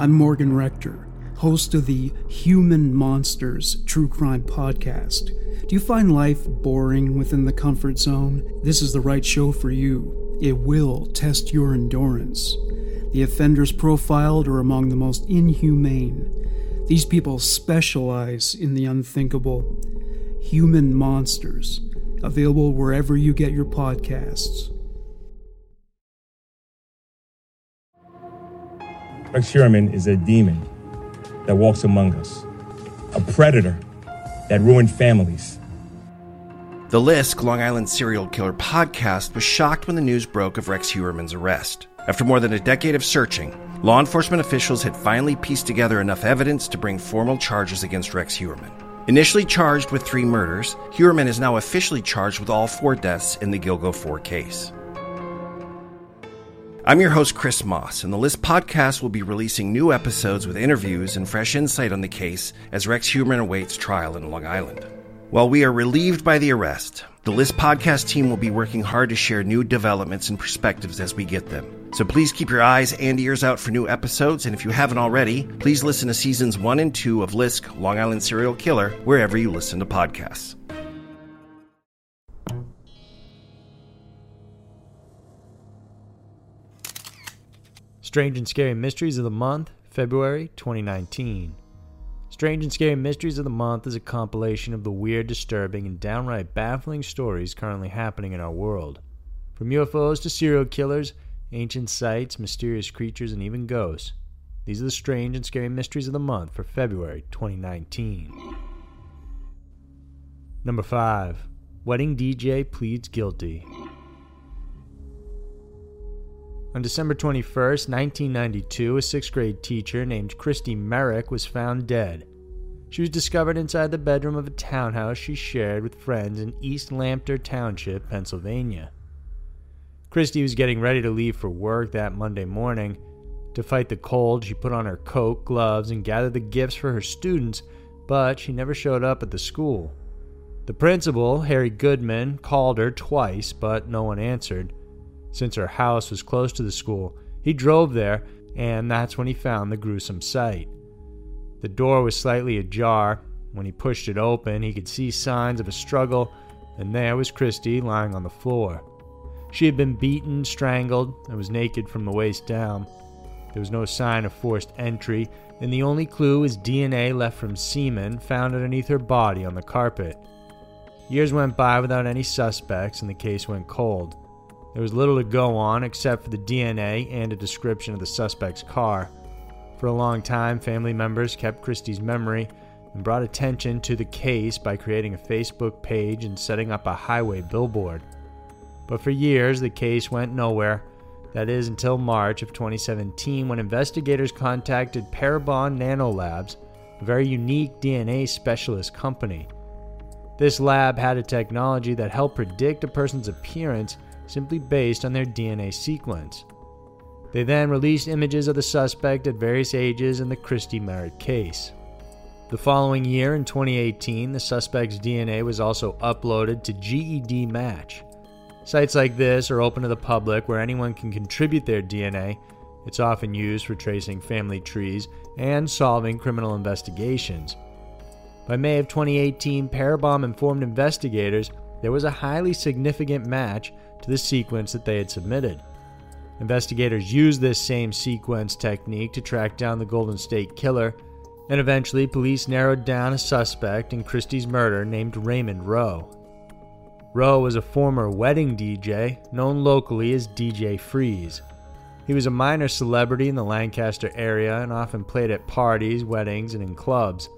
I'm Morgan Rector, host of the Human Monsters True Crime Podcast. Do you find life boring within the comfort zone? This is the right show for you. It will test your endurance. The offenders profiled are among the most inhumane. These people specialize in the unthinkable. Human Monsters, available wherever you get your podcasts. Rex Heuermann is a demon that walks among us, a predator that ruined families. The Lisk, Long Island serial killer podcast, was shocked when the news broke of Rex Heuermann's arrest. After more than a decade of searching, law enforcement officials had finally pieced together enough evidence to bring formal charges against Rex Heuermann. Initially charged with three murders, Heuermann is now officially charged with all four deaths in the Gilgo 4 case. I'm your host, Chris Moss, and the Lisk podcast will be releasing new episodes with interviews and fresh insight on the case as Rex Heuermann awaits trial in Long Island. While we are relieved by the arrest, the Lisk podcast team will be working hard to share new developments and perspectives as we get them. So please keep your eyes and ears out for new episodes, and if you haven't already, please listen to seasons one and two of Lisk Long Island Serial Killer wherever you listen to podcasts. Strange and Scary Mysteries of the Month, February 2019. Strange and Scary Mysteries of the Month is a compilation of the weird, disturbing, and downright baffling stories currently happening in our world. From UFOs to serial killers, ancient sites, mysterious creatures, and even ghosts. These are the strange and scary mysteries of the month for February 2019. Number 5. Wedding DJ pleads guilty. On December 21, 1992, a sixth grade teacher named Christy Mirack was found dead. She was discovered inside the bedroom of a townhouse she shared with friends in East Lampeter Township, Pennsylvania. Christy was getting ready to leave for work that Monday morning. To fight the cold, she put on her coat, gloves, and gathered the gifts for her students, but she never showed up at the school. The principal, Harry Goodman, called her twice, but no one answered. Since her house was close to the school, he drove there, and that's when he found the gruesome sight. The door was slightly ajar. When he pushed it open, he could see signs of a struggle, and there was Christy lying on the floor. She had been beaten, strangled, and was naked from the waist down. There was no sign of forced entry, and the only clue was DNA left from semen found underneath her body on the carpet. Years went by without any suspects, and the case went cold. There was little to go on except for the DNA and a description of the suspect's car. For a long time, family members kept Christy's memory and brought attention to the case by creating a Facebook page and setting up a highway billboard. But for years, the case went nowhere. That is until March of 2017 when investigators contacted Parabon Nanolabs, a very unique DNA specialist company. This lab had a technology that helped predict a person's appearance simply based on their DNA sequence. They then released images of the suspect at various ages in the Christy Mirack case. The following year, in 2018, the suspect's DNA was also uploaded to GEDmatch. Sites like this are open to the public where anyone can contribute their DNA. It's often used for tracing family trees and solving criminal investigations. By May of 2018, Parabon informed investigators there was a highly significant match to the sequence that they had submitted. Investigators used this same sequence technique to track down the Golden State Killer, and eventually police narrowed down a suspect in Christy's murder named Raymond Rowe. Rowe was a former wedding DJ known locally as DJ Freeze. He was a minor celebrity in the Lancaster area and often played at parties, weddings, and in clubs.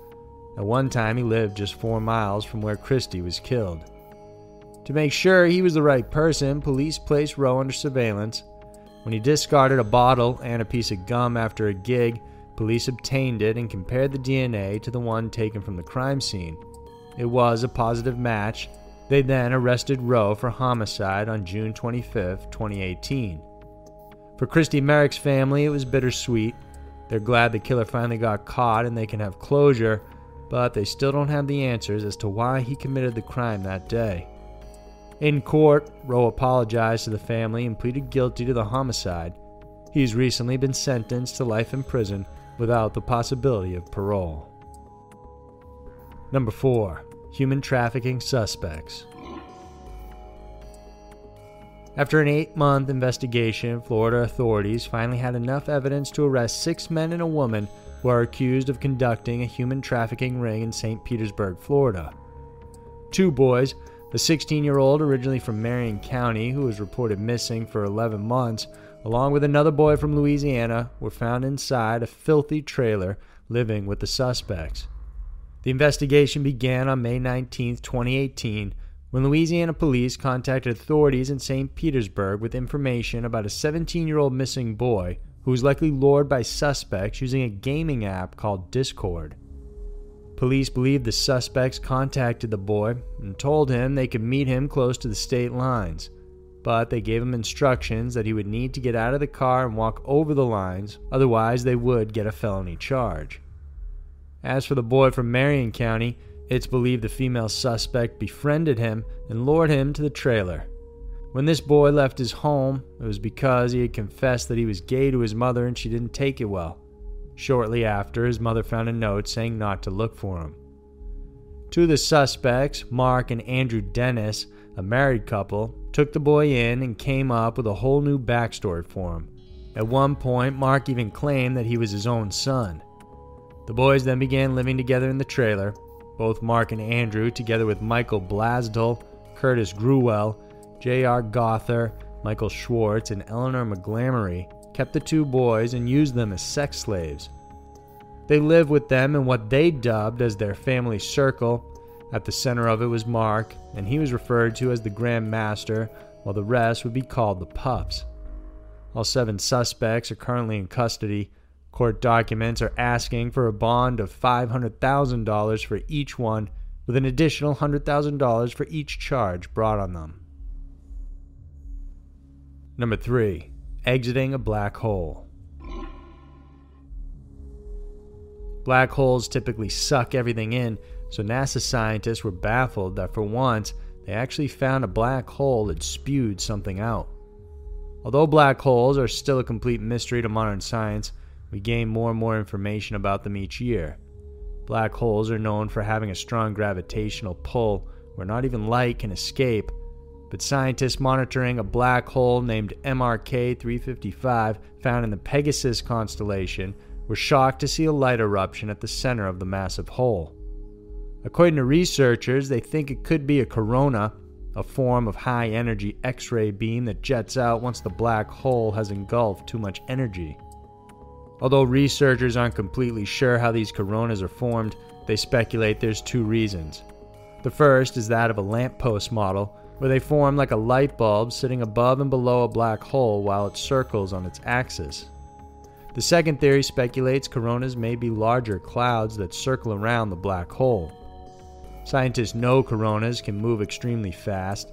At one time, he lived just four miles from where Christy was killed. To make sure he was the right person, police placed Rowe under surveillance. When he discarded a bottle and a piece of gum after a gig, police obtained it and compared the DNA to the one taken from the crime scene. It was a positive match. They then arrested Rowe for homicide on June 25, 2018. For Christy Mirack's family, it was bittersweet. They're glad the killer finally got caught and they can have closure, but they still don't have the answers as to why he committed the crime that day. In court, Rowe apologized to the family and pleaded guilty to the homicide. He's recently been sentenced to life in prison without the possibility of parole. Number 4. Human trafficking suspects. After an eight month investigation, Florida authorities finally had enough evidence to arrest six men and a woman who are accused of conducting a human trafficking ring in St. Petersburg, Florida. Two boys, a 16 year old originally from Marion County who was reported missing for 11 months, along with another boy from Louisiana, were found inside a filthy trailer living with the suspects. The investigation began on May 19, 2018, when Louisiana police contacted authorities in St. Petersburg with information about a 17 year old missing boy who was likely lured by suspects using a gaming app called Discord. Police believe the suspects contacted the boy and told him they could meet him close to the state lines, but they gave him instructions that he would need to get out of the car and walk over the lines, otherwise, they would get a felony charge. As for the boy from Marion County, it's believed the female suspect befriended him and lured him to the trailer. When this boy left his home, it was because he had confessed that he was gay to his mother and she didn't take it well. Shortly after, his mother found a note saying not to look for him. Two of the suspects, Mark and Andrew Dennis, a married couple, took the boy in and came up with a whole new backstory for him. At one point, Mark even claimed that he was his own son. The boys then began living together in the trailer, both Mark and Andrew, together with Michael Blasdell, Curtis Gruwell, J.R. Gother, Michael Schwartz, and Eleanor McGlamory, kept the two boys and used them as sex slaves. They lived with them in what they dubbed as their family circle. At the center of it was Mark, and he was referred to as the Grand Master, while the rest would be called the Pups. All seven suspects are currently in custody, Court documents are asking for a bond of $500,000 for each one, with an additional $100,000 for each charge brought on them. Number 3. Exiting a black hole. Black holes typically suck everything in, so NASA scientists were baffled that for once they actually found a black hole that spewed something out. Although black holes are still a complete mystery to modern science, we gain more and more information about them each year. Black holes are known for having a strong gravitational pull where not even light can escape, but scientists monitoring a black hole named MRK 355 found in the Pegasus constellation were shocked to see a light eruption at the center of the massive hole. According to researchers, they think it could be a corona, a form of high energy X ray beam that jets out once the black hole has engulfed too much energy. Although researchers aren't completely sure how these coronas are formed, they speculate there's two reasons. The first is that of a lamppost model, where they form like a light bulb sitting above and below a black hole while it circles on its axis. The second theory speculates coronas may be larger clouds that circle around the black hole. Scientists know coronas can move extremely fast.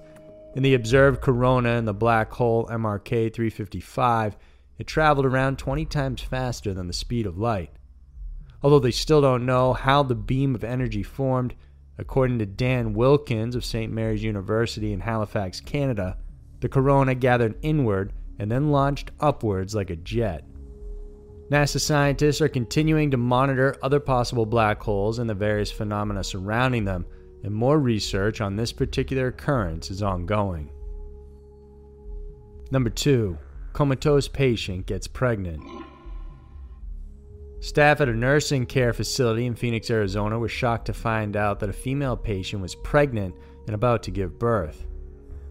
In the observed corona in the black hole MRK 355, it traveled around 20 times faster than the speed of light. Although they still don't know how the beam of energy formed, according to Dan Wilkins of St. Mary's University in Halifax, Canada, the corona gathered inward and then launched upwards like a jet. NASA scientists are continuing to monitor other possible black holes and the various phenomena surrounding them, and more research on this particular occurrence is ongoing. Number 2 comatose patient gets pregnant. Staff at a nursing care facility in Phoenix, Arizona were shocked to find out that a female patient was pregnant and about to give birth.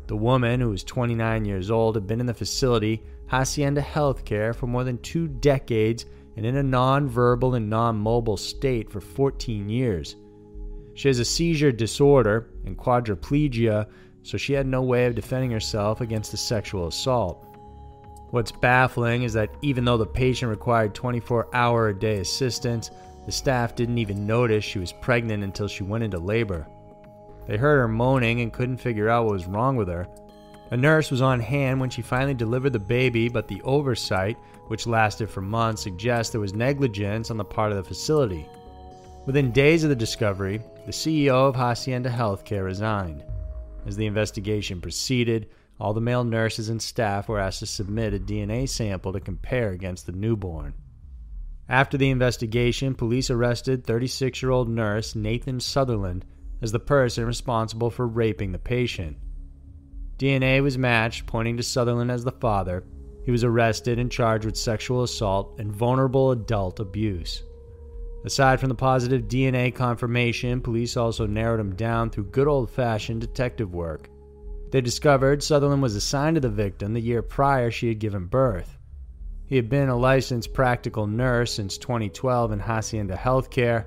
The woman, who was 29 years old, had been in the facility, Hacienda Healthcare, for more than two decades and in a non-verbal and non-mobile state for 14 years. She has a seizure disorder and quadriplegia, so she had no way of defending herself against the sexual assault. What's baffling is that even though the patient required 24 hour a day assistance, the staff didn't even notice she was pregnant until she went into labor. They heard her moaning and couldn't figure out what was wrong with her. A nurse was on hand when she finally delivered the baby, but the oversight, which lasted for months, suggests there was negligence on the part of the facility. Within days of the discovery, the CEO of Hacienda Healthcare resigned. As the investigation proceeded, all the male nurses and staff were asked to submit a DNA sample to compare against the newborn. After the investigation, police arrested 36 year old nurse Nathan Sutherland as the person responsible for raping the patient. DNA was matched, pointing to Sutherland as the father. He was arrested and charged with sexual assault and vulnerable adult abuse. Aside from the positive DNA confirmation, police also narrowed him down through good old fashioned detective work. They discovered Sutherland was assigned to the victim the year prior she had given birth. He had been a licensed practical nurse since 2012 in Hacienda Healthcare,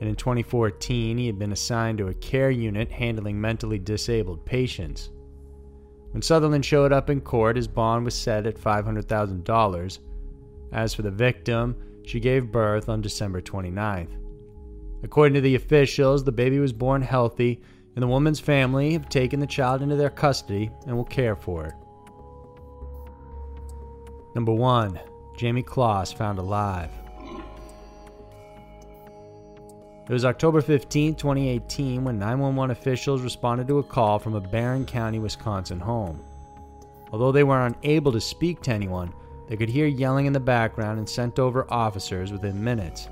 and in 2014 he had been assigned to a care unit handling mentally disabled patients. When Sutherland showed up in court, his bond was set at $500,000. As for the victim, she gave birth on December 29th. According to the officials, the baby was born healthy, and the woman's family have taken the child into their custody and will care for it. Number 1. Jayme Closs found alive. It was October 15, 2018, when 911 officials responded to a call from a Barron County, Wisconsin home. Although they were unable to speak to anyone, they could hear yelling in the background and sent over officers within minutes.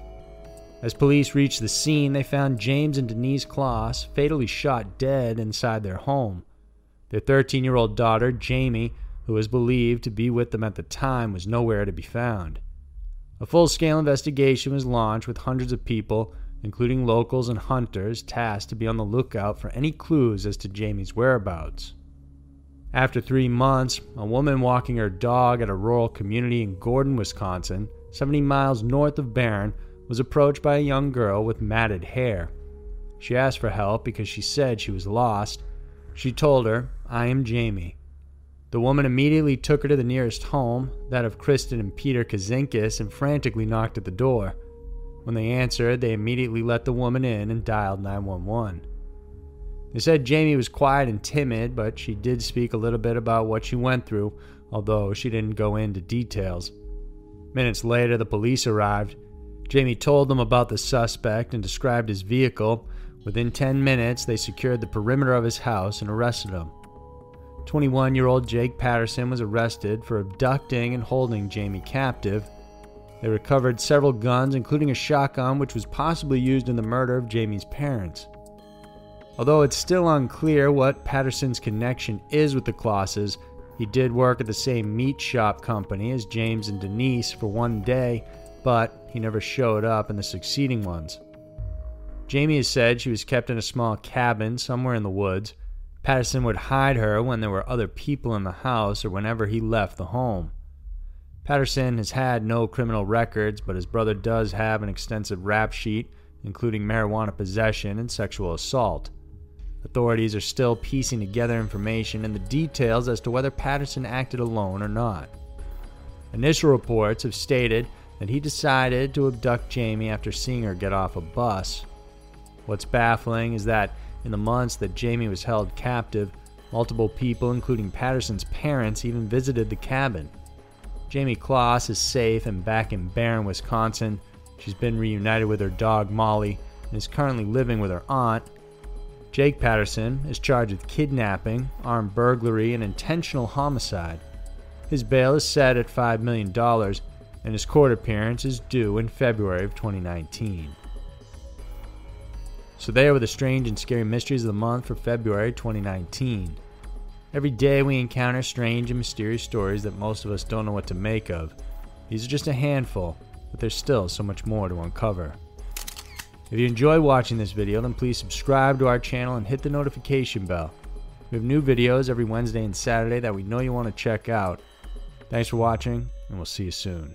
As police reached the scene, they found James and Denise Closs fatally shot dead inside their home. Their 13 year old daughter, Jayme, who was believed to be with them at the time, was nowhere to be found. A full scale investigation was launched with hundreds of people, including locals and hunters, tasked to be on the lookout for any clues as to Jayme's whereabouts. After three months, a woman walking her dog at a rural community in Gordon, Wisconsin, 70 miles north of Barron, was approached by a young girl with matted hair. She asked for help because she said she was lost. She told her, I am Jayme. The woman immediately took her to the nearest home, that of Kristen and Peter Kasinskas, and frantically knocked at the door. When they answered, they immediately let the woman in and dialed 911. They said Jayme was quiet and timid, but she did speak a little bit about what she went through, although she didn't go into details. Minutes later, the police arrived. Jayme told them about the suspect and described his vehicle. Within 10 minutes, they secured the perimeter of his house and arrested him. 21 year old Jake Patterson was arrested for abducting and holding Jayme captive. They recovered several guns, including a shotgun, which was possibly used in the murder of Jayme's parents. Although it's still unclear what Patterson's connection is with the Closses, he did work at the same meat shop company as James and Denise for one day, but he never showed up in the succeeding ones. Jayme has said she was kept in a small cabin somewhere in the woods. Patterson would hide her when there were other people in the house or whenever he left the home. Patterson has had no criminal records, but his brother does have an extensive rap sheet, including marijuana possession and sexual assault. Authorities are still piecing together information and the details as to whether Patterson acted alone or not. Initial reports have stated that he decided to abduct Jayme after seeing her get off a bus. What's baffling is that in the months that Jayme was held captive, multiple people, including Patterson's parents, even visited the cabin. Jayme Closs is safe and back in Barron, Wisconsin. She's been reunited with her dog Molly and is currently living with her aunt, Jake Patterson is charged with kidnapping, armed burglary, and intentional homicide. His bail is set at $5 million, and his court appearance is due in February of 2019. So, there were the strange and scary mysteries of the month for February 2019. Every day we encounter strange and mysterious stories that most of us don't know what to make of. These are just a handful, but there's still so much more to uncover. If you enjoy watching this video, then please subscribe to our channel and hit the notification bell. We have new videos every Wednesday and Saturday that we know you want to check out. Thanks for watching, and we'll see you soon.